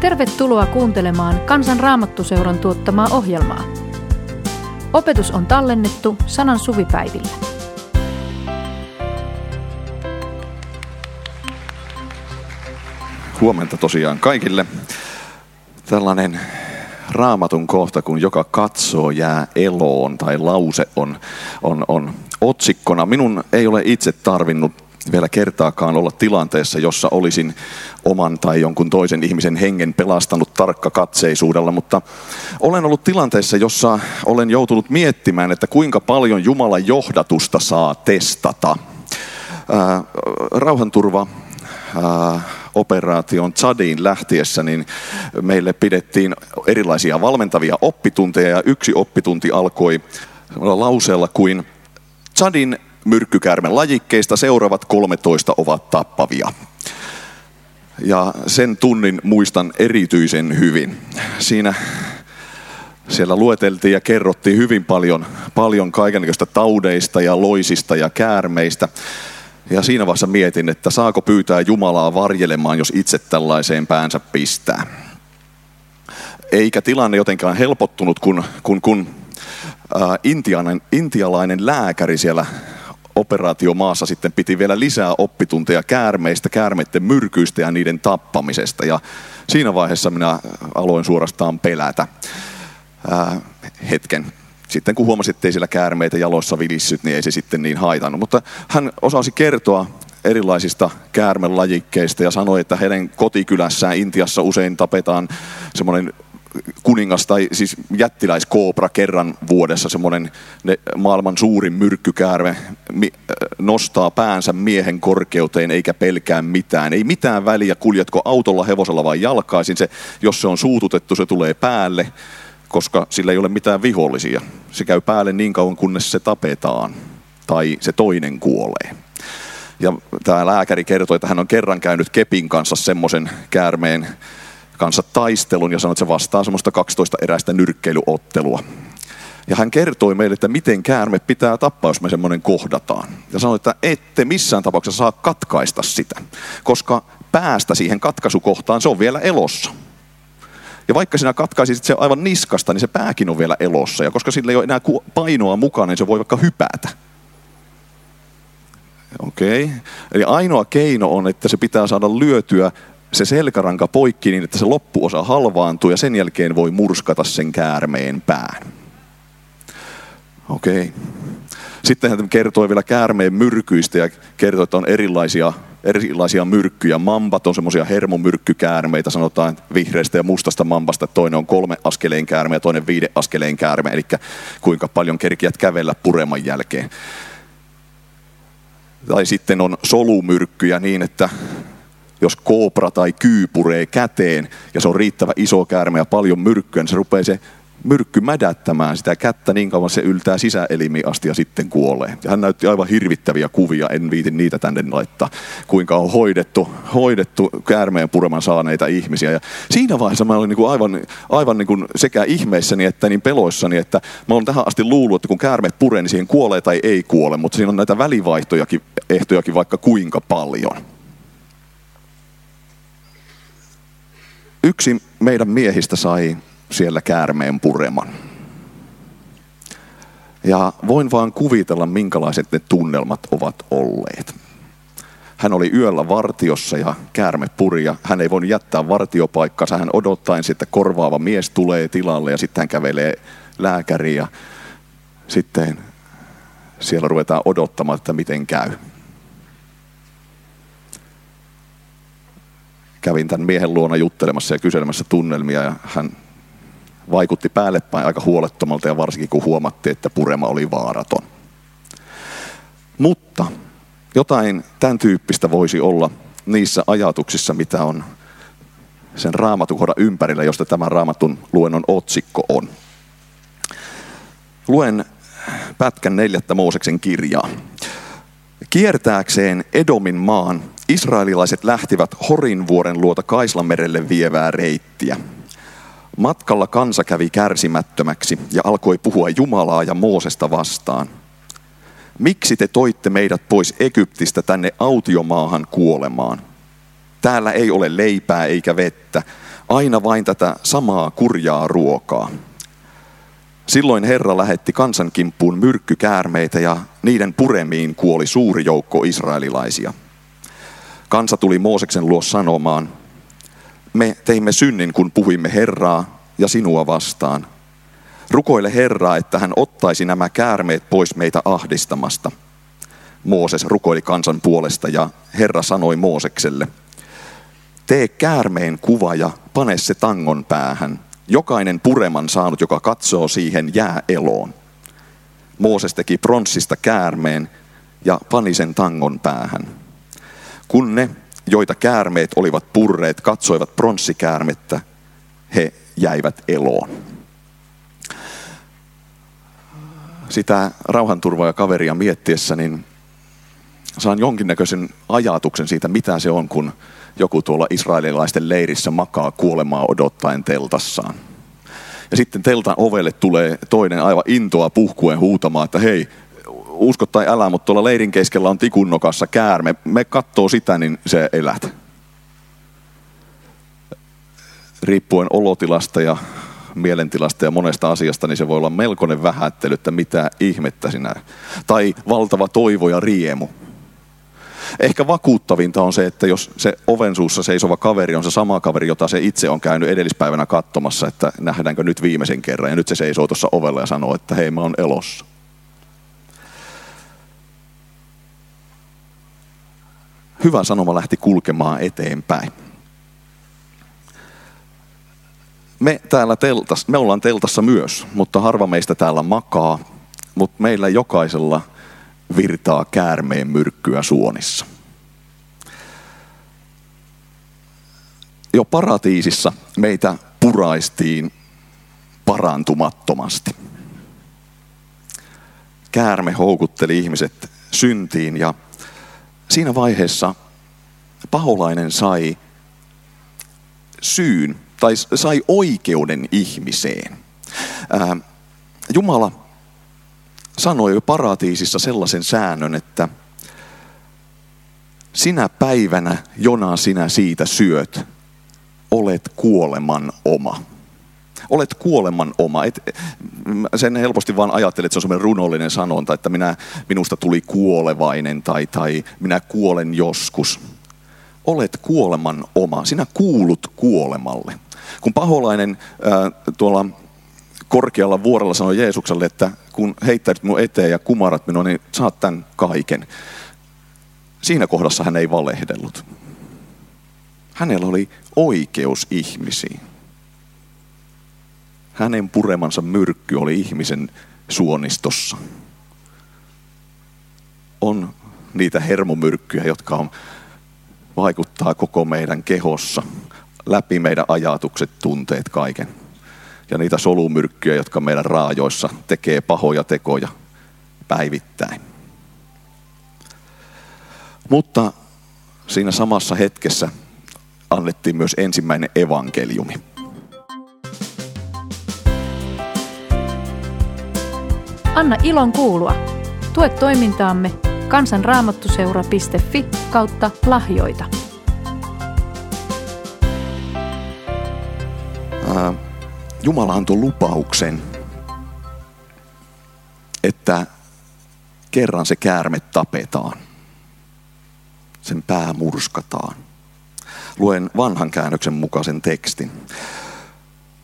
Tervetuloa kuuntelemaan Kansan Raamattuseuran tuottamaa ohjelmaa. Opetus on tallennettu sanan suvipäivillä. Huomenta tosiaan kaikille. Tällainen raamatun kohta, kun joka katsoo jää eloon tai lause on, on, on otsikkona. Minun ei ole itse tarvinnut vielä kertaakaan olla tilanteessa, jossa olisin oman tai jonkun toisen ihmisen hengen pelastanut tarkka katseisuudella, mutta olen ollut tilanteessa, jossa olen joutunut miettimään, että kuinka paljon Jumalan johdatusta saa testata. Ää, rauhanturva ää, operaation Chadiin lähtiessä, niin meille pidettiin erilaisia valmentavia oppitunteja ja yksi oppitunti alkoi lauseella kuin Chadin myrkkykäärmen lajikkeista seuraavat 13 ovat tappavia. Ja sen tunnin muistan erityisen hyvin. Siinä siellä lueteltiin ja kerrottiin hyvin paljon, paljon kaikenlaista taudeista ja loisista ja käärmeistä. Ja siinä vaiheessa mietin, että saako pyytää Jumalaa varjelemaan, jos itse tällaiseen päänsä pistää. Eikä tilanne jotenkaan helpottunut, kun, kun, kun ää, intialainen, intialainen lääkäri siellä operaatiomaassa sitten piti vielä lisää oppitunteja käärmeistä, käärmeiden myrkyistä ja niiden tappamisesta. Ja siinä vaiheessa minä aloin suorastaan pelätä ää, hetken. Sitten kun huomasin, että ei siellä käärmeitä jaloissa vilissyt, niin ei se sitten niin haitannut. Mutta hän osasi kertoa erilaisista käärmelajikkeista ja sanoi, että heidän kotikylässään Intiassa usein tapetaan semmoinen kuningas tai siis jättiläiskoopra kerran vuodessa, semmoinen maailman suurin myrkkykäärme, nostaa päänsä miehen korkeuteen eikä pelkää mitään. Ei mitään väliä, kuljetko autolla, hevosella vai jalkaisin. Se, jos se on suututettu, se tulee päälle, koska sillä ei ole mitään vihollisia. Se käy päälle niin kauan, kunnes se tapetaan tai se toinen kuolee. Ja tämä lääkäri kertoi, että hän on kerran käynyt kepin kanssa semmoisen käärmeen kanssa taistelun ja sanoi, että se vastaa semmoista 12 eräistä nyrkkeilyottelua. Ja hän kertoi meille, että miten käärme pitää tappaa, jos me semmoinen kohdataan. Ja sanoi, että ette missään tapauksessa saa katkaista sitä, koska päästä siihen katkaisukohtaan se on vielä elossa. Ja vaikka sinä katkaisit se aivan niskasta, niin se pääkin on vielä elossa. Ja koska sillä ei ole enää painoa mukaan, niin se voi vaikka hypätä. Okei. Okay. Eli ainoa keino on, että se pitää saada lyötyä se selkäranka poikki niin, että se loppuosa halvaantuu ja sen jälkeen voi murskata sen käärmeen pään. Okei. Sitten hän kertoi vielä käärmeen myrkyistä ja kertoi, että on erilaisia, erilaisia myrkkyjä. Mambat on semmoisia hermomyrkkykäärmeitä, sanotaan vihreästä ja mustasta mambasta. Toinen on kolme askeleen käärme ja toinen viiden askeleen käärme, eli kuinka paljon kerkiät kävellä pureman jälkeen. Tai sitten on solumyrkkyjä niin, että jos koopra tai kyy puree käteen ja se on riittävä iso käärme ja paljon myrkkyä, niin se rupeaa se myrkky mädättämään sitä kättä niin kauan se yltää sisäelimiin asti ja sitten kuolee. Ja hän näytti aivan hirvittäviä kuvia, en viitin niitä tänne laittaa, kuinka on hoidettu, hoidettu käärmeen pureman saaneita ihmisiä. Ja siinä vaiheessa mä olin niin aivan, aivan niin sekä ihmeissäni että niin peloissani, että mä olen tähän asti luullut, että kun käärme puree, niin siihen kuolee tai ei kuole, mutta siinä on näitä välivaihtojakin, ehtojakin vaikka kuinka paljon. Yksi meidän miehistä sai siellä käärmeen pureman. Ja voin vaan kuvitella, minkälaiset ne tunnelmat ovat olleet. Hän oli yöllä vartiossa ja käärme puri ja hän ei voinut jättää vartiopaikkaa. Hän odottaen että korvaava mies tulee tilalle ja sitten hän kävelee lääkäriin ja sitten siellä ruvetaan odottamaan, että miten käy. Kävin tämän miehen luona juttelemassa ja kyselemässä tunnelmia ja hän vaikutti päälle päin aika huolettomalta ja varsinkin kun huomattiin, että purema oli vaaraton. Mutta jotain tämän tyyppistä voisi olla niissä ajatuksissa, mitä on sen raamatukohdan ympärillä, josta tämän raamatun luennon otsikko on. Luen pätkän neljättä Mooseksen kirjaa. Kiertääkseen Edomin maan israelilaiset lähtivät Horinvuoren luota Kaislamerelle vievää reittiä. Matkalla kansa kävi kärsimättömäksi ja alkoi puhua Jumalaa ja Moosesta vastaan. Miksi te toitte meidät pois Egyptistä tänne autiomaahan kuolemaan? Täällä ei ole leipää eikä vettä, aina vain tätä samaa kurjaa ruokaa. Silloin Herra lähetti kansankimppuun myrkkykäärmeitä ja niiden puremiin kuoli suuri joukko israelilaisia. Kansa tuli Mooseksen luo sanomaan, me teimme synnin, kun puhuimme Herraa ja sinua vastaan. Rukoile Herraa, että hän ottaisi nämä käärmeet pois meitä ahdistamasta. Mooses rukoili kansan puolesta ja Herra sanoi Moosekselle, tee käärmeen kuva ja pane se tangon päähän. Jokainen pureman saanut, joka katsoo siihen, jää eloon. Mooses teki pronssista käärmeen ja pani sen tangon päähän. Kun ne, joita käärmeet olivat purreet, katsoivat pronssikäärmettä, he jäivät eloon. Sitä rauhanturvaa kaveria miettiessä, niin saan jonkinnäköisen ajatuksen siitä, mitä se on, kun joku tuolla israelilaisten leirissä makaa kuolemaa odottaen teltassaan. Ja sitten teltan ovelle tulee toinen aivan intoa puhkuen huutamaan, että hei, usko tai älä, mutta tuolla leirin keskellä on tikunnokassa käärme. Me katsoo sitä, niin se elät. Riippuen olotilasta ja mielentilasta ja monesta asiasta, niin se voi olla melkoinen vähättely, että mitä ihmettä sinä. Tai valtava toivo ja riemu. Ehkä vakuuttavinta on se, että jos se oven suussa seisova kaveri on se sama kaveri, jota se itse on käynyt edellispäivänä katsomassa, että nähdäänkö nyt viimeisen kerran. Ja nyt se seisoo tuossa ovella ja sanoo, että hei mä oon elossa. Hyvä sanoma lähti kulkemaan eteenpäin. Me täällä teltassa, me ollaan teltassa myös, mutta harva meistä täällä makaa, mutta meillä jokaisella – virtaa käärmeen myrkkyä suonissa. Jo paratiisissa meitä puraistiin parantumattomasti. Käärme houkutteli ihmiset syntiin ja siinä vaiheessa paholainen sai syyn tai sai oikeuden ihmiseen. Jumala sanoi jo paratiisissa sellaisen säännön, että sinä päivänä, jona sinä siitä syöt, olet kuoleman oma. Olet kuoleman oma. Et, sen helposti vaan ajattelet, että se on semmoinen runollinen sanonta, että minä, minusta tuli kuolevainen tai, tai minä kuolen joskus. Olet kuoleman oma. Sinä kuulut kuolemalle. Kun paholainen äh, tuolla korkealla vuorella sanoi Jeesukselle, että kun heittäydyt minun eteen ja kumarat minua, niin saat tämän kaiken. Siinä kohdassa hän ei valehdellut. Hänellä oli oikeus ihmisiin. Hänen puremansa myrkky oli ihmisen suonistossa. On niitä hermomyrkkyjä, jotka on, vaikuttaa koko meidän kehossa, läpi meidän ajatukset, tunteet, kaiken ja niitä solumyrkkyjä, jotka meidän raajoissa tekee pahoja tekoja päivittäin. Mutta siinä samassa hetkessä annettiin myös ensimmäinen evankeliumi. Anna ilon kuulua. Tue toimintaamme kansanraamattuseura.fi kautta lahjoita. Jumala antoi lupauksen, että kerran se käärme tapetaan. Sen pää murskataan. Luen vanhan käännöksen mukaisen tekstin.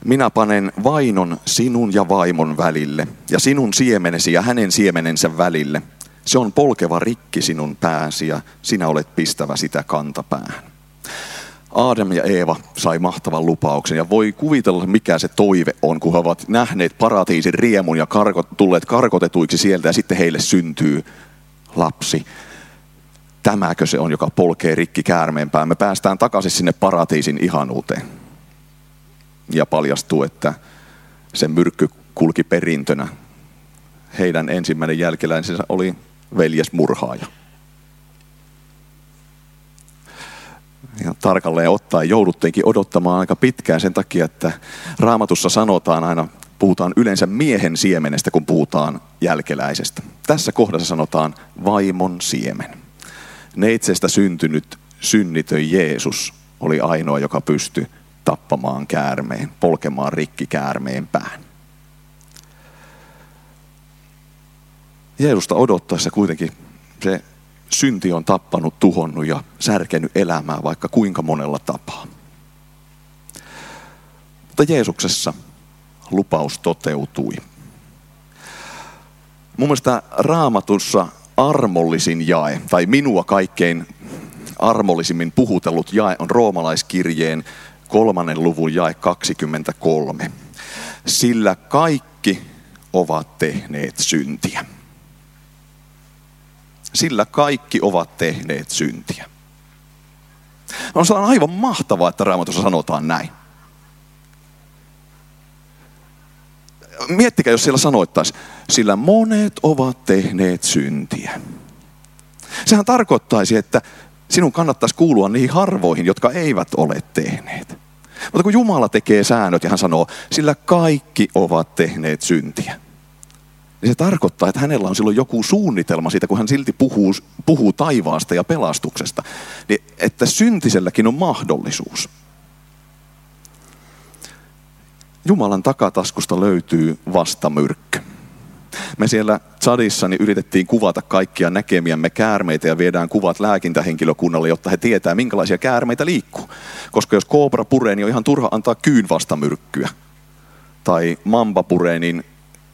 Minä panen vainon sinun ja vaimon välille ja sinun siemenesi ja hänen siemenensä välille. Se on polkeva rikki sinun pääsi ja sinä olet pistävä sitä kantapäähän. Adam ja Eeva sai mahtavan lupauksen ja voi kuvitella, mikä se toive on, kun he ovat nähneet paratiisin riemun ja karkot, tulleet karkotetuiksi sieltä ja sitten heille syntyy lapsi. Tämäkö se on, joka polkee rikki käärmeenpään? Me päästään takaisin sinne paratiisin ihanuuteen. Ja paljastuu, että se myrkky kulki perintönä. Heidän ensimmäinen jälkeläisensä oli veljesmurhaaja. ja tarkalleen ottaen jouduttiinkin odottamaan aika pitkään sen takia, että raamatussa sanotaan aina, puhutaan yleensä miehen siemenestä, kun puhutaan jälkeläisestä. Tässä kohdassa sanotaan vaimon siemen. Neitsestä syntynyt synnitön Jeesus oli ainoa, joka pystyi tappamaan käärmeen, polkemaan rikki käärmeen pään. Jeesusta odottaessa kuitenkin se synti on tappanut, tuhonnut ja särkenyt elämää vaikka kuinka monella tapaa. Mutta Jeesuksessa lupaus toteutui. Mun mielestä raamatussa armollisin jae, tai minua kaikkein armollisimmin puhutellut jae on roomalaiskirjeen kolmannen luvun jae 23. Sillä kaikki ovat tehneet syntiä. Sillä kaikki ovat tehneet syntiä. No, se on aivan mahtavaa, että raamatussa sanotaan näin. Miettikää, jos siellä sanoittaisiin, sillä monet ovat tehneet syntiä. Sehän tarkoittaisi, että sinun kannattaisi kuulua niihin harvoihin, jotka eivät ole tehneet. Mutta kun Jumala tekee säännöt ja hän sanoo, sillä kaikki ovat tehneet syntiä, niin se tarkoittaa, että hänellä on silloin joku suunnitelma siitä, kun hän silti puhuu, puhuu taivaasta ja pelastuksesta, niin että syntiselläkin on mahdollisuus. Jumalan takataskusta löytyy vastamyrkky. Me siellä Chadissa niin yritettiin kuvata kaikkia näkemiämme käärmeitä ja viedään kuvat lääkintähenkilökunnalle, jotta he tietää, minkälaisia käärmeitä liikkuu. Koska jos koobra puree, niin on ihan turha antaa kyyn vastamyrkkyä. Tai mamba puree, niin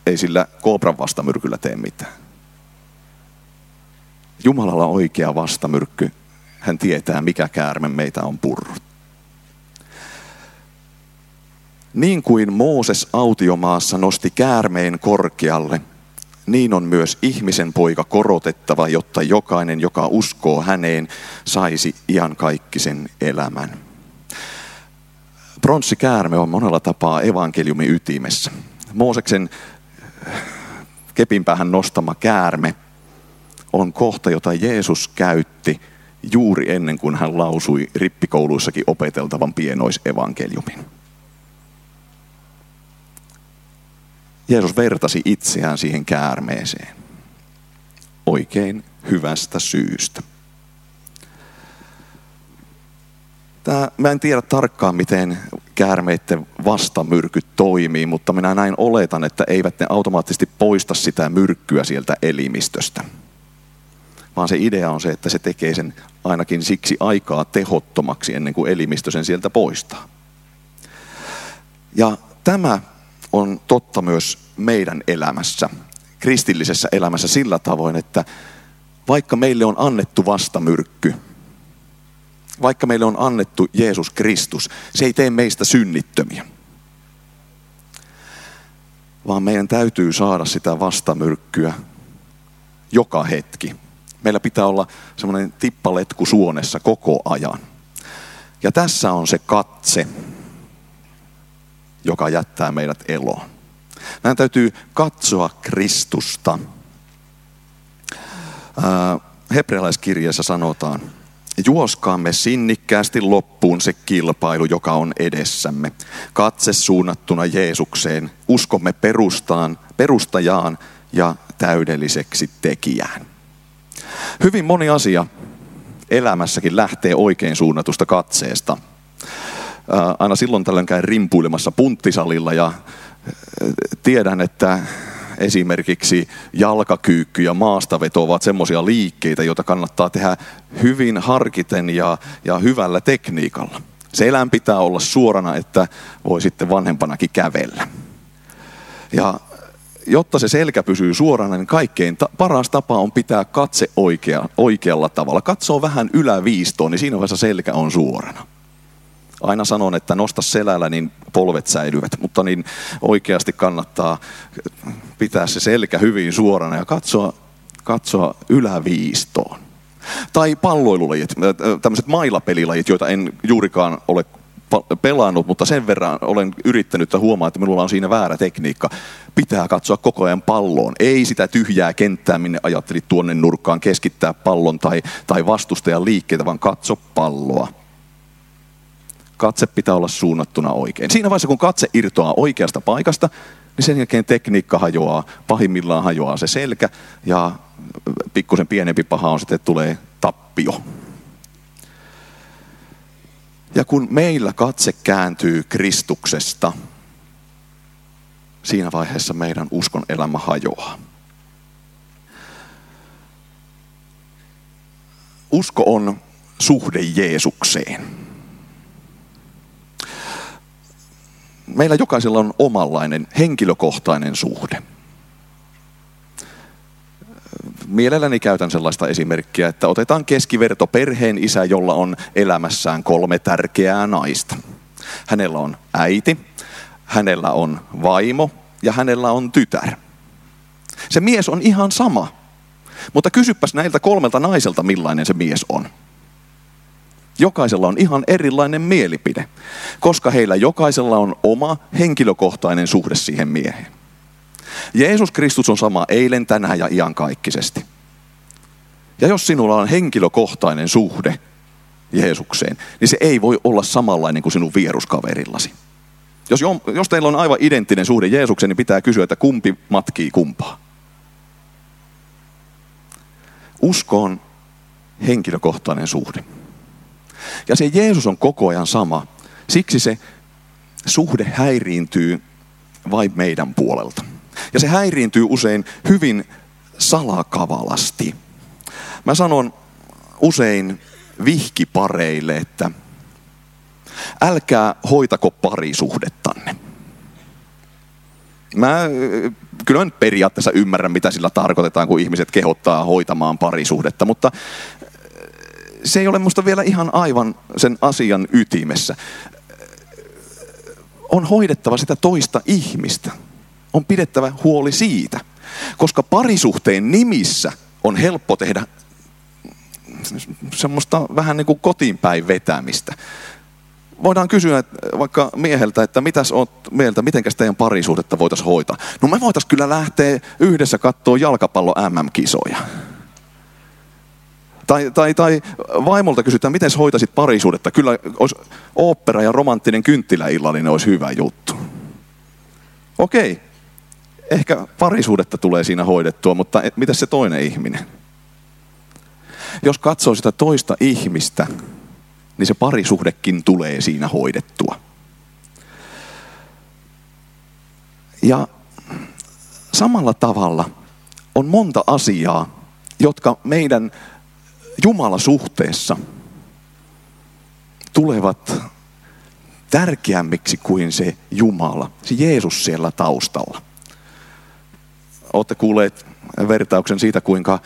ei sillä koobran vastamyrkyllä tee mitään. Jumalalla on oikea vastamyrkky. Hän tietää, mikä käärme meitä on purrut. Niin kuin Mooses autiomaassa nosti käärmeen korkealle, niin on myös ihmisen poika korotettava, jotta jokainen, joka uskoo häneen, saisi iankaikkisen elämän. Pronssikäärme on monella tapaa evankeliumin ytimessä. Mooseksen kepinpäähän nostama käärme on kohta, jota Jeesus käytti juuri ennen kuin hän lausui rippikouluissakin opeteltavan pienoisevankeliumin. Jeesus vertasi itseään siihen käärmeeseen. Oikein hyvästä syystä. Tämä, mä en tiedä tarkkaan, miten käärmeiden vastamyrkyt toimii, mutta minä näin oletan, että eivät ne automaattisesti poista sitä myrkkyä sieltä elimistöstä. Vaan se idea on se, että se tekee sen ainakin siksi aikaa tehottomaksi ennen kuin elimistö sen sieltä poistaa. Ja tämä on totta myös meidän elämässä, kristillisessä elämässä sillä tavoin, että vaikka meille on annettu vastamyrkky, vaikka meille on annettu Jeesus Kristus, se ei tee meistä synnittömiä. Vaan meidän täytyy saada sitä vastamyrkkyä joka hetki. Meillä pitää olla semmoinen tippaletku suonessa koko ajan. Ja tässä on se katse, joka jättää meidät eloon. Meidän täytyy katsoa Kristusta. Hebrealaiskirjeessä sanotaan, juoskaamme sinnikkäästi loppuun se kilpailu, joka on edessämme. Katse suunnattuna Jeesukseen, uskomme perustaan, perustajaan ja täydelliseksi tekijään. Hyvin moni asia elämässäkin lähtee oikein suunnatusta katseesta – aina silloin tällöin käyn rimpuilemassa punttisalilla ja tiedän, että esimerkiksi jalkakyykky ja maastaveto ovat semmoisia liikkeitä, joita kannattaa tehdä hyvin harkiten ja, ja hyvällä tekniikalla. Selän pitää olla suorana, että voi sitten vanhempanakin kävellä. Ja jotta se selkä pysyy suorana, niin kaikkein ta- paras tapa on pitää katse oikea, oikealla tavalla. Katsoo vähän yläviistoon, niin siinä vaiheessa selkä on suorana aina sanon, että nosta selällä, niin polvet säilyvät, mutta niin oikeasti kannattaa pitää se selkä hyvin suorana ja katsoa, katsoa yläviistoon. Tai palloilulajit, tämmöiset mailapelilajit, joita en juurikaan ole pelannut, mutta sen verran olen yrittänyt että huomaa, että minulla on siinä väärä tekniikka. Pitää katsoa koko ajan palloon. Ei sitä tyhjää kenttää, minne ajattelit tuonne nurkkaan keskittää pallon tai, tai vastustajan liikkeitä, vaan katso palloa katse pitää olla suunnattuna oikein. Siinä vaiheessa, kun katse irtoaa oikeasta paikasta, niin sen jälkeen tekniikka hajoaa, pahimmillaan hajoaa se selkä ja pikkusen pienempi paha on sitten, että tulee tappio. Ja kun meillä katse kääntyy Kristuksesta, siinä vaiheessa meidän uskon elämä hajoaa. Usko on suhde Jeesukseen. Meillä jokaisella on omanlainen henkilökohtainen suhde. Mielelläni käytän sellaista esimerkkiä, että otetaan keskiverto perheen isä, jolla on elämässään kolme tärkeää naista. Hänellä on äiti, hänellä on vaimo ja hänellä on tytär. Se mies on ihan sama, mutta kysypäs näiltä kolmelta naiselta, millainen se mies on. Jokaisella on ihan erilainen mielipide, koska heillä jokaisella on oma henkilökohtainen suhde siihen mieheen. Jeesus Kristus on sama eilen, tänään ja iankaikkisesti. Ja jos sinulla on henkilökohtainen suhde Jeesukseen, niin se ei voi olla samanlainen kuin sinun vieruskaverillasi. Jos, jos teillä on aivan identtinen suhde Jeesukseen, niin pitää kysyä, että kumpi matkii kumpaa. Usko on henkilökohtainen suhde. Ja se Jeesus on koko ajan sama. Siksi se suhde häiriintyy vain meidän puolelta. Ja se häiriintyy usein hyvin salakavalasti. Mä sanon usein vihkipareille, että älkää hoitako parisuhdettanne. Mä kyllä nyt periaatteessa ymmärrän, mitä sillä tarkoitetaan, kun ihmiset kehottaa hoitamaan parisuhdetta, mutta se ei ole musta vielä ihan aivan sen asian ytimessä. On hoidettava sitä toista ihmistä. On pidettävä huoli siitä. Koska parisuhteen nimissä on helppo tehdä semmoista vähän niin kuin kotiinpäin vetämistä. Voidaan kysyä vaikka mieheltä, että mitäs oot mieltä, mitenkäs teidän parisuhdetta voitaisiin hoitaa. No me voitaisiin kyllä lähteä yhdessä katsoa jalkapallo MM-kisoja. Tai, tai, tai vaimolta kysytään, miten hoitaisit parisuudetta. Kyllä olisi opera ja romanttinen kynttiläillallinen olisi hyvä juttu. Okei, ehkä parisuudetta tulee siinä hoidettua, mutta mitä se toinen ihminen? Jos katsoo sitä toista ihmistä, niin se parisuhdekin tulee siinä hoidettua. Ja samalla tavalla on monta asiaa, jotka meidän Jumala-suhteessa tulevat tärkeämmiksi kuin se Jumala, se Jeesus siellä taustalla. Olette kuulleet vertauksen siitä, kuinka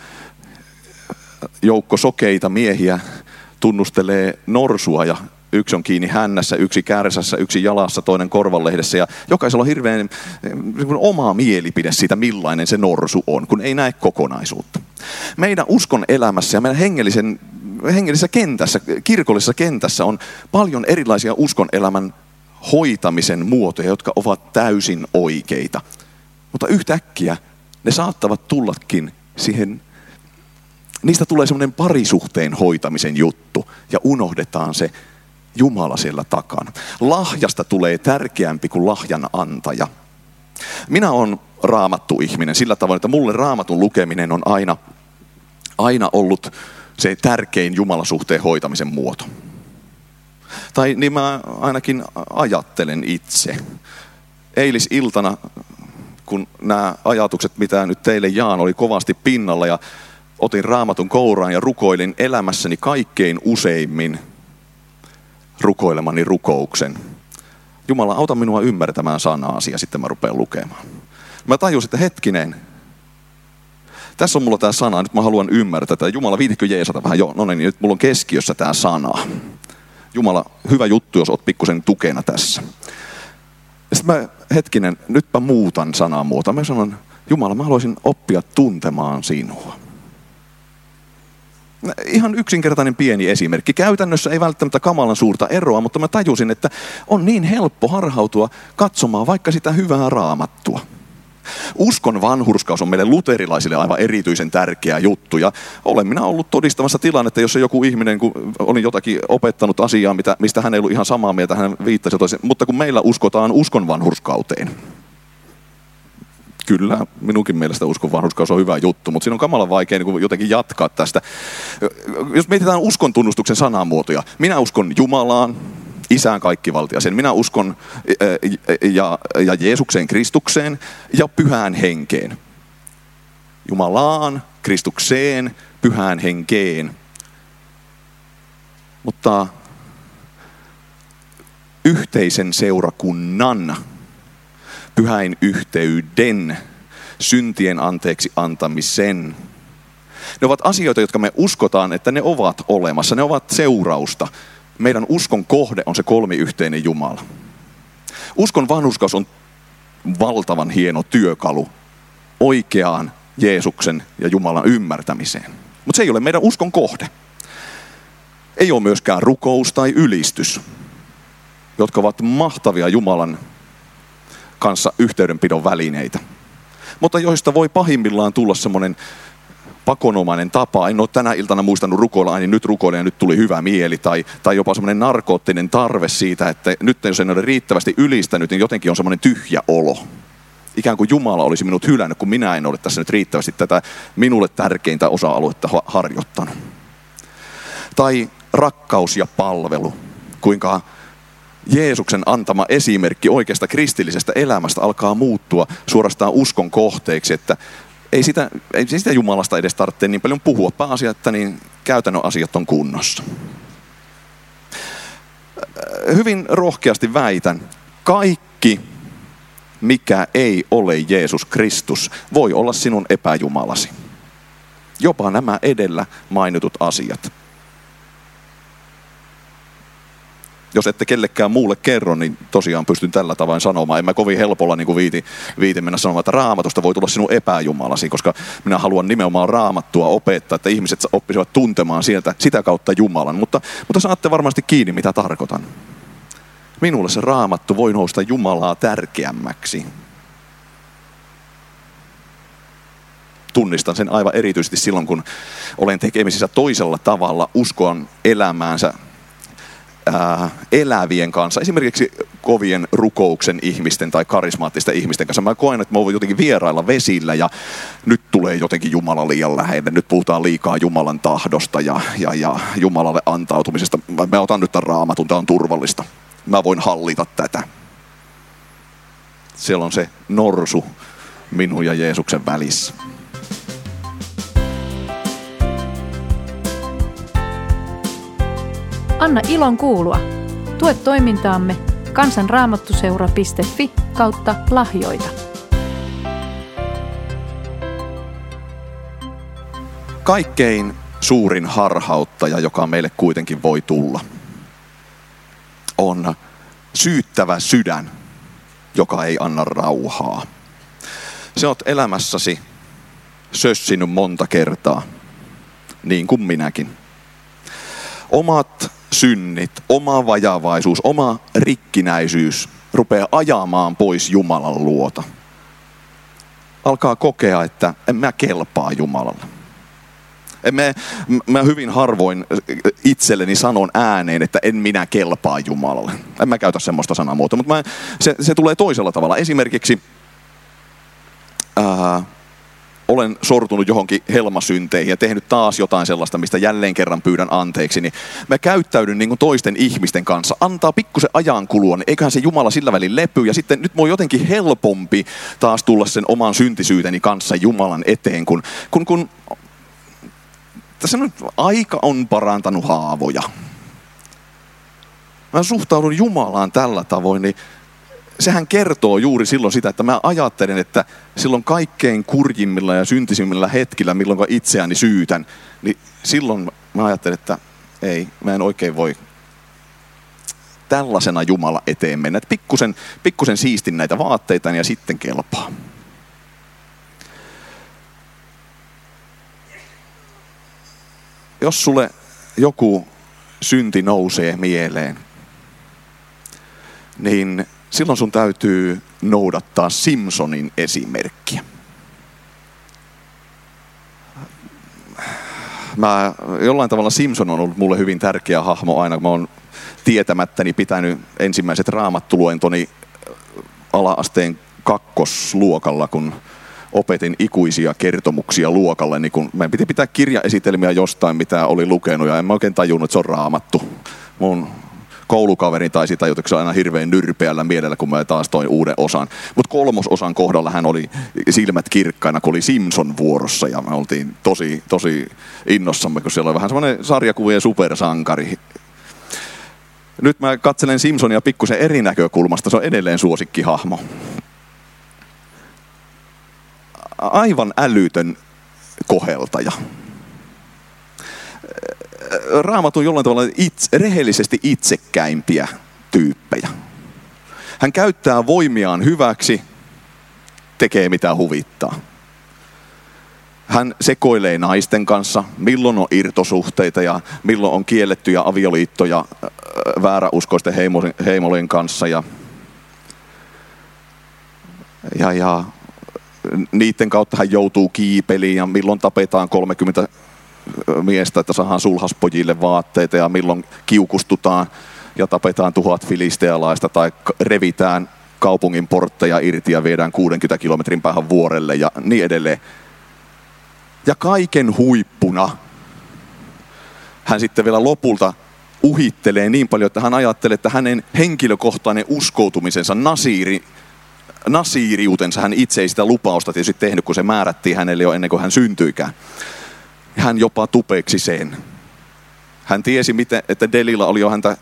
joukko sokeita miehiä tunnustelee norsua ja yksi on kiinni hännässä, yksi kärsässä, yksi jalassa, toinen korvanlehdessä ja jokaisella on hirveän niin oma mielipide siitä, millainen se norsu on, kun ei näe kokonaisuutta. Meidän uskon elämässä ja meidän hengellisen, hengellisessä kentässä, kirkollisessa kentässä on paljon erilaisia uskon elämän hoitamisen muotoja, jotka ovat täysin oikeita. Mutta yhtäkkiä ne saattavat tullakin siihen niistä tulee semmoinen parisuhteen hoitamisen juttu ja unohdetaan se Jumala siellä takana. Lahjasta tulee tärkeämpi kuin lahjan antaja. Minä olen raamattu ihminen sillä tavoin, että mulle raamatun lukeminen on aina, aina ollut se tärkein Jumalasuhteen hoitamisen muoto. Tai niin mä ainakin ajattelen itse. Eilisiltana, kun nämä ajatukset, mitä nyt teille jaan, oli kovasti pinnalla ja otin raamatun kouraan ja rukoilin elämässäni kaikkein useimmin rukoilemani rukouksen. Jumala, auta minua ymmärtämään sanaasi ja sitten mä rupean lukemaan. Mä tajusin, että hetkinen, tässä on mulla tämä sana, nyt mä haluan ymmärtää tätä. Jumala, viitikö jeesata vähän? Joo, no niin, nyt mulla on keskiössä tämä sana. Jumala, hyvä juttu, jos oot pikkusen tukena tässä. Ja sitten mä, hetkinen, nytpä muutan sanamuotoa. Mä sanon, Jumala, mä haluaisin oppia tuntemaan sinua ihan yksinkertainen pieni esimerkki. Käytännössä ei välttämättä kamalan suurta eroa, mutta mä tajusin, että on niin helppo harhautua katsomaan vaikka sitä hyvää raamattua. Uskon vanhurskaus on meille luterilaisille aivan erityisen tärkeä juttu. Ja olen minä ollut todistamassa tilannetta, jossa joku ihminen kun oli jotakin opettanut asiaa, mistä hän ei ollut ihan samaa mieltä, hän viittasi toisen. Mutta kun meillä uskotaan uskon vanhurskauteen, Kyllä, minunkin mielestä uskon vanhuskaus on hyvä juttu, mutta siinä on kamalan vaikea niin jotenkin jatkaa tästä. Jos mietitään uskon tunnustuksen sanamuotoja, minä uskon Jumalaan, Isään kaikkivaltiaseen. Minä uskon ja, ja Jeesukseen, Kristukseen ja pyhään henkeen. Jumalaan, Kristukseen, pyhään henkeen. Mutta yhteisen seurakunnan, pyhäin yhteyden, syntien anteeksi antamisen. Ne ovat asioita, jotka me uskotaan, että ne ovat olemassa. Ne ovat seurausta. Meidän uskon kohde on se kolmiyhteinen Jumala. Uskon vanhuskaus on valtavan hieno työkalu oikeaan Jeesuksen ja Jumalan ymmärtämiseen. Mutta se ei ole meidän uskon kohde. Ei ole myöskään rukous tai ylistys, jotka ovat mahtavia Jumalan kanssa yhteydenpidon välineitä. Mutta joista voi pahimmillaan tulla semmoinen pakonomainen tapa. En ole tänä iltana muistanut rukoilla, niin nyt rukoilen ja nyt tuli hyvä mieli. Tai, tai jopa semmoinen narkoottinen tarve siitä, että nyt jos en ole riittävästi ylistänyt, niin jotenkin on semmoinen tyhjä olo. Ikään kuin Jumala olisi minut hylännyt, kun minä en ole tässä nyt riittävästi tätä minulle tärkeintä osa-aluetta harjoittanut. Tai rakkaus ja palvelu. Kuinka Jeesuksen antama esimerkki oikeasta kristillisestä elämästä alkaa muuttua suorastaan uskon kohteeksi, että ei sitä, ei sitä Jumalasta edes tarvitse niin paljon puhua. Pääasia, että niin käytännön asiat on kunnossa. Hyvin rohkeasti väitän, kaikki mikä ei ole Jeesus Kristus, voi olla sinun epäjumalasi. Jopa nämä edellä mainitut asiat. Jos ette kellekään muulle kerro, niin tosiaan pystyn tällä tavoin sanomaan. En mä kovin helpolla niin kuin viiti, viiti mennä sanomaan, että raamatusta voi tulla sinun epäjumalasi, koska minä haluan nimenomaan raamattua opettaa, että ihmiset oppisivat tuntemaan sieltä sitä kautta Jumalan. Mutta, mutta saatte varmasti kiinni, mitä tarkoitan. Minulle se raamattu voi nousta Jumalaa tärkeämmäksi. Tunnistan sen aivan erityisesti silloin, kun olen tekemisissä toisella tavalla uskon elämäänsä ää, elävien kanssa, esimerkiksi kovien rukouksen ihmisten tai karismaattisten ihmisten kanssa. Mä koen, että mä voin jotenkin vierailla vesillä ja nyt tulee jotenkin Jumala liian lähelle. Nyt puhutaan liikaa Jumalan tahdosta ja, ja, ja Jumalalle antautumisesta. Mä, mä otan nyt tämän raamatun, tämä on turvallista. Mä voin hallita tätä. Siellä on se norsu minun ja Jeesuksen välissä. Anna ilon kuulua. Tue toimintaamme kansanraamattuseura.fi kautta lahjoita. Kaikkein suurin harhauttaja, joka meille kuitenkin voi tulla, on syyttävä sydän, joka ei anna rauhaa. Se oot elämässäsi sössinyt monta kertaa, niin kuin minäkin. Omat synnit, oma vajavaisuus, oma rikkinäisyys rupeaa ajamaan pois Jumalan luota. Alkaa kokea, että en mä kelpaa Jumalalle. En mä, mä hyvin harvoin itselleni sanon ääneen, että en minä kelpaa Jumalalle. En mä käytä semmoista sanamuotoa, mutta mä, se, se tulee toisella tavalla. Esimerkiksi ää, olen sortunut johonkin helmasynteihin ja tehnyt taas jotain sellaista, mistä jälleen kerran pyydän anteeksi, niin mä käyttäydyn niin kuin toisten ihmisten kanssa. Antaa pikkusen ajan kulua, niin eiköhän se Jumala sillä välin lepy. Ja sitten nyt voi jotenkin helpompi taas tulla sen oman syntisyyteni kanssa Jumalan eteen, kun, kun, kun tässä nyt aika on parantanut haavoja. Mä suhtaudun Jumalaan tällä tavoin, niin sehän kertoo juuri silloin sitä, että mä ajattelen, että silloin kaikkein kurjimmilla ja syntisimmillä hetkillä, milloin itseäni syytän, niin silloin mä ajattelen, että ei, mä en oikein voi tällaisena Jumala eteen mennä. Että pikkusen, pikkusen siistin näitä vaatteita ja sitten kelpaa. Jos sulle joku synti nousee mieleen, niin silloin sun täytyy noudattaa Simpsonin esimerkkiä. Mä, jollain tavalla Simpson on ollut mulle hyvin tärkeä hahmo aina, kun mä oon tietämättäni pitänyt ensimmäiset raamattuluentoni ala-asteen kakkosluokalla, kun opetin ikuisia kertomuksia luokalle, niin kun meidän piti pitää kirjaesitelmiä jostain, mitä oli lukenut, ja en mä oikein tajunnut, että se on raamattu. Mun koulukaveri tai sitä jotenkin aina hirveän nyrpeällä mielellä, kun mä taas toin uuden osan. Mutta kolmososan kohdalla hän oli silmät kirkkaina, kun oli Simpson vuorossa ja me oltiin tosi, tosi innossamme, kun siellä oli vähän semmoinen sarjakuvien supersankari. Nyt mä katselen Simpsonia pikkusen eri näkökulmasta, se on edelleen suosikkihahmo. Aivan älytön koheltaja raamatun jollain tavalla itse, rehellisesti itsekkäimpiä tyyppejä. Hän käyttää voimiaan hyväksi, tekee mitä huvittaa. Hän sekoilee naisten kanssa, milloin on irtosuhteita ja milloin on kiellettyjä avioliittoja vääräuskoisten heimojen kanssa. Ja, ja, ja niiden kautta hän joutuu kiipeliin ja milloin tapetaan 30 miestä, että saadaan sulhaspojille vaatteita ja milloin kiukustutaan ja tapetaan tuhat filistealaista tai revitään kaupungin portteja irti ja viedään 60 kilometrin päähän vuorelle ja niin edelleen. Ja kaiken huippuna hän sitten vielä lopulta uhittelee niin paljon, että hän ajattelee, että hänen henkilökohtainen uskoutumisensa, nasiiri, nasiiriutensa, hän itse ei sitä lupausta tietysti tehnyt, kun se määrättiin hänelle jo ennen kuin hän syntyikään hän jopa tupeksi sen. Hän tiesi, että Delila oli jo häntä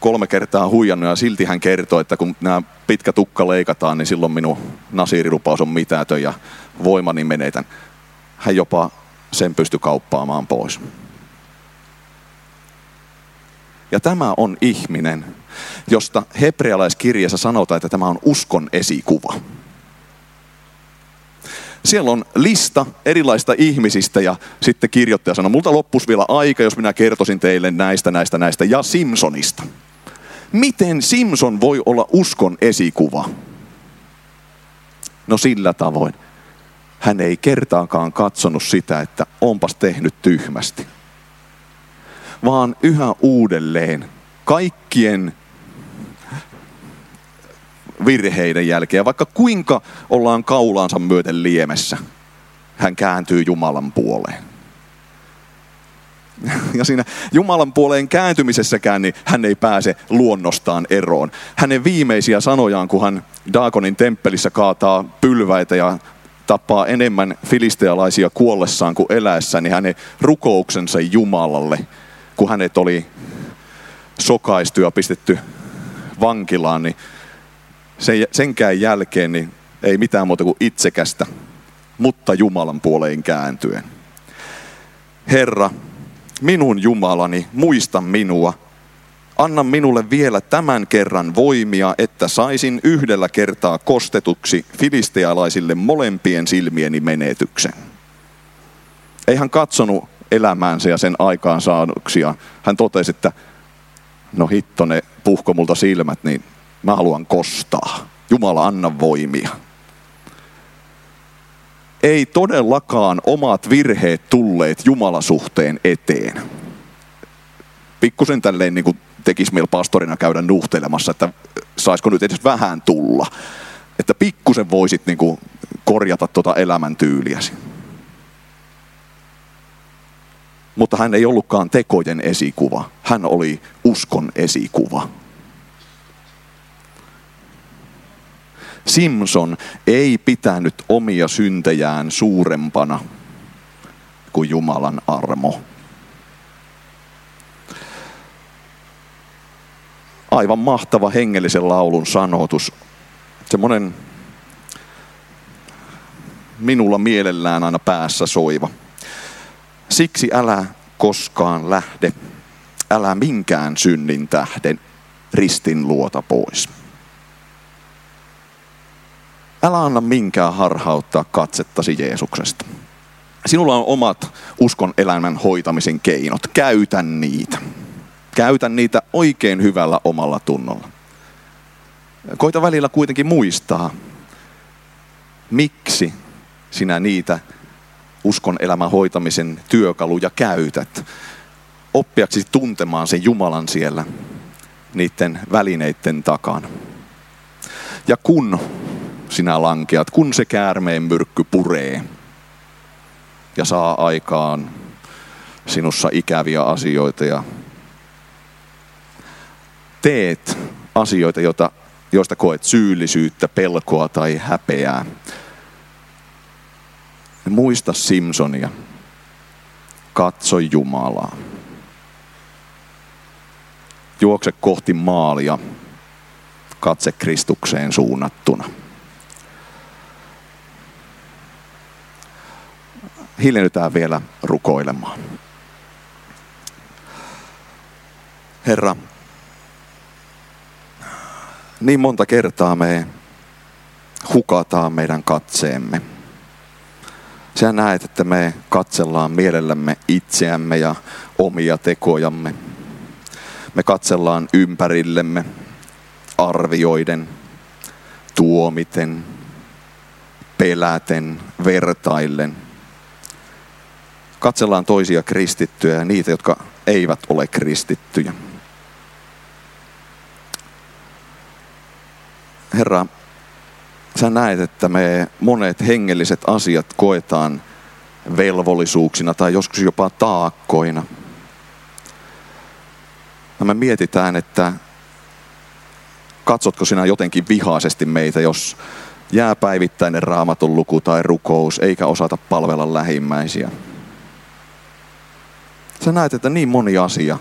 kolme kertaa huijannut ja silti hän kertoi, että kun nämä pitkä tukka leikataan, niin silloin minun nasiirilupaus on mitätön ja voimani menetän. Hän jopa sen pystyi kauppaamaan pois. Ja tämä on ihminen, josta hebrealaiskirjassa sanotaan, että tämä on uskon esikuva. Siellä on lista erilaista ihmisistä ja sitten kirjoittaja sanoi, multa loppus vielä aika, jos minä kertoisin teille näistä, näistä, näistä ja Simpsonista. Miten Simpson voi olla uskon esikuva? No sillä tavoin. Hän ei kertaakaan katsonut sitä, että onpas tehnyt tyhmästi. Vaan yhä uudelleen kaikkien virheiden jälkeen. Vaikka kuinka ollaan kaulaansa myöten liemessä, hän kääntyy Jumalan puoleen. Ja siinä Jumalan puoleen kääntymisessäkään niin hän ei pääse luonnostaan eroon. Hänen viimeisiä sanojaan, kun hän Daakonin temppelissä kaataa pylväitä ja tappaa enemmän filistealaisia kuollessaan kuin eläessä, niin hänen rukouksensa Jumalalle, kun hänet oli sokaistu ja pistetty vankilaan, niin sen, senkään jälkeen niin ei mitään muuta kuin itsekästä, mutta Jumalan puoleen kääntyen. Herra, minun Jumalani, muista minua. Anna minulle vielä tämän kerran voimia, että saisin yhdellä kertaa kostetuksi filistealaisille molempien silmieni menetyksen. Ei hän katsonut elämäänsä ja sen aikaansaannuksia. Hän totesi, että no hitto ne puhko multa silmät, niin Mä haluan kostaa. Jumala, anna voimia. Ei todellakaan omat virheet tulleet Jumalasuhteen eteen. Pikkusen tälleen niin kuin tekisi meillä pastorina käydä nuhtelemassa, että saisiko nyt edes vähän tulla. Että pikkusen voisit niin kuin korjata tuota elämäntyyliäsi. Mutta hän ei ollutkaan tekojen esikuva. Hän oli uskon esikuva. Simpson ei pitänyt omia syntejään suurempana kuin Jumalan armo. Aivan mahtava hengellisen laulun sanotus. Semmoinen minulla mielellään aina päässä soiva. Siksi älä koskaan lähde, älä minkään synnin tähden ristin luota pois. Älä anna minkään harhauttaa katsettasi Jeesuksesta. Sinulla on omat uskon elämän hoitamisen keinot. Käytä niitä. Käytä niitä oikein hyvällä omalla tunnolla. Koita välillä kuitenkin muistaa, miksi sinä niitä uskon elämän hoitamisen työkaluja käytät. Oppiaksi tuntemaan sen Jumalan siellä niiden välineiden takana. Ja kun sinä lankeat, kun se käärmeen myrkky puree ja saa aikaan sinussa ikäviä asioita ja teet asioita, joita, joista koet syyllisyyttä, pelkoa tai häpeää. Muista Simpsonia. Katso Jumalaa. Juokse kohti maalia. Katse Kristukseen suunnattuna. Hiljennytään vielä rukoilemaan. Herra, niin monta kertaa me hukataan meidän katseemme. Sä näet, että me katsellaan mielellämme itseämme ja omia tekojamme. Me katsellaan ympärillemme arvioiden, tuomiten, peläten, vertaillen. Katsellaan toisia kristittyjä ja niitä, jotka eivät ole kristittyjä. Herra, sä näet, että me monet hengelliset asiat koetaan velvollisuuksina tai joskus jopa taakkoina. Ja me mietitään, että katsotko sinä jotenkin vihaisesti meitä, jos jää päivittäinen raamatun luku tai rukous, eikä osata palvella lähimmäisiä. Sä näet, että niin moni asia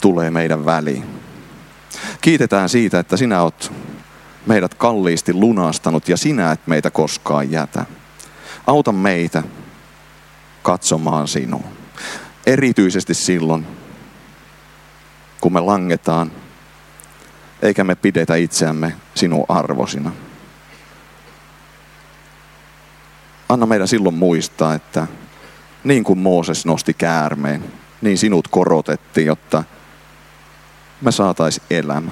tulee meidän väliin. Kiitetään siitä, että sinä oot meidät kalliisti lunastanut ja sinä et meitä koskaan jätä. Auta meitä katsomaan sinua. Erityisesti silloin, kun me langetaan, eikä me pidetä itseämme sinun arvosina. Anna meidän silloin muistaa, että niin kuin Mooses nosti käärmeen, niin sinut korotettiin, jotta me saatais elämä.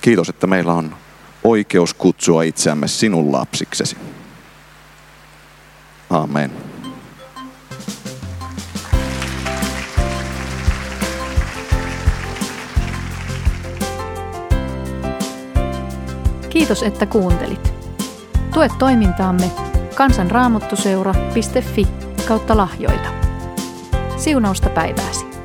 Kiitos, että meillä on oikeus kutsua itseämme sinun lapsiksesi. Amen. Kiitos, että kuuntelit. Tue toimintaamme kansanraamottuseura.fi kautta lahjoita. Siunausta päivääsi.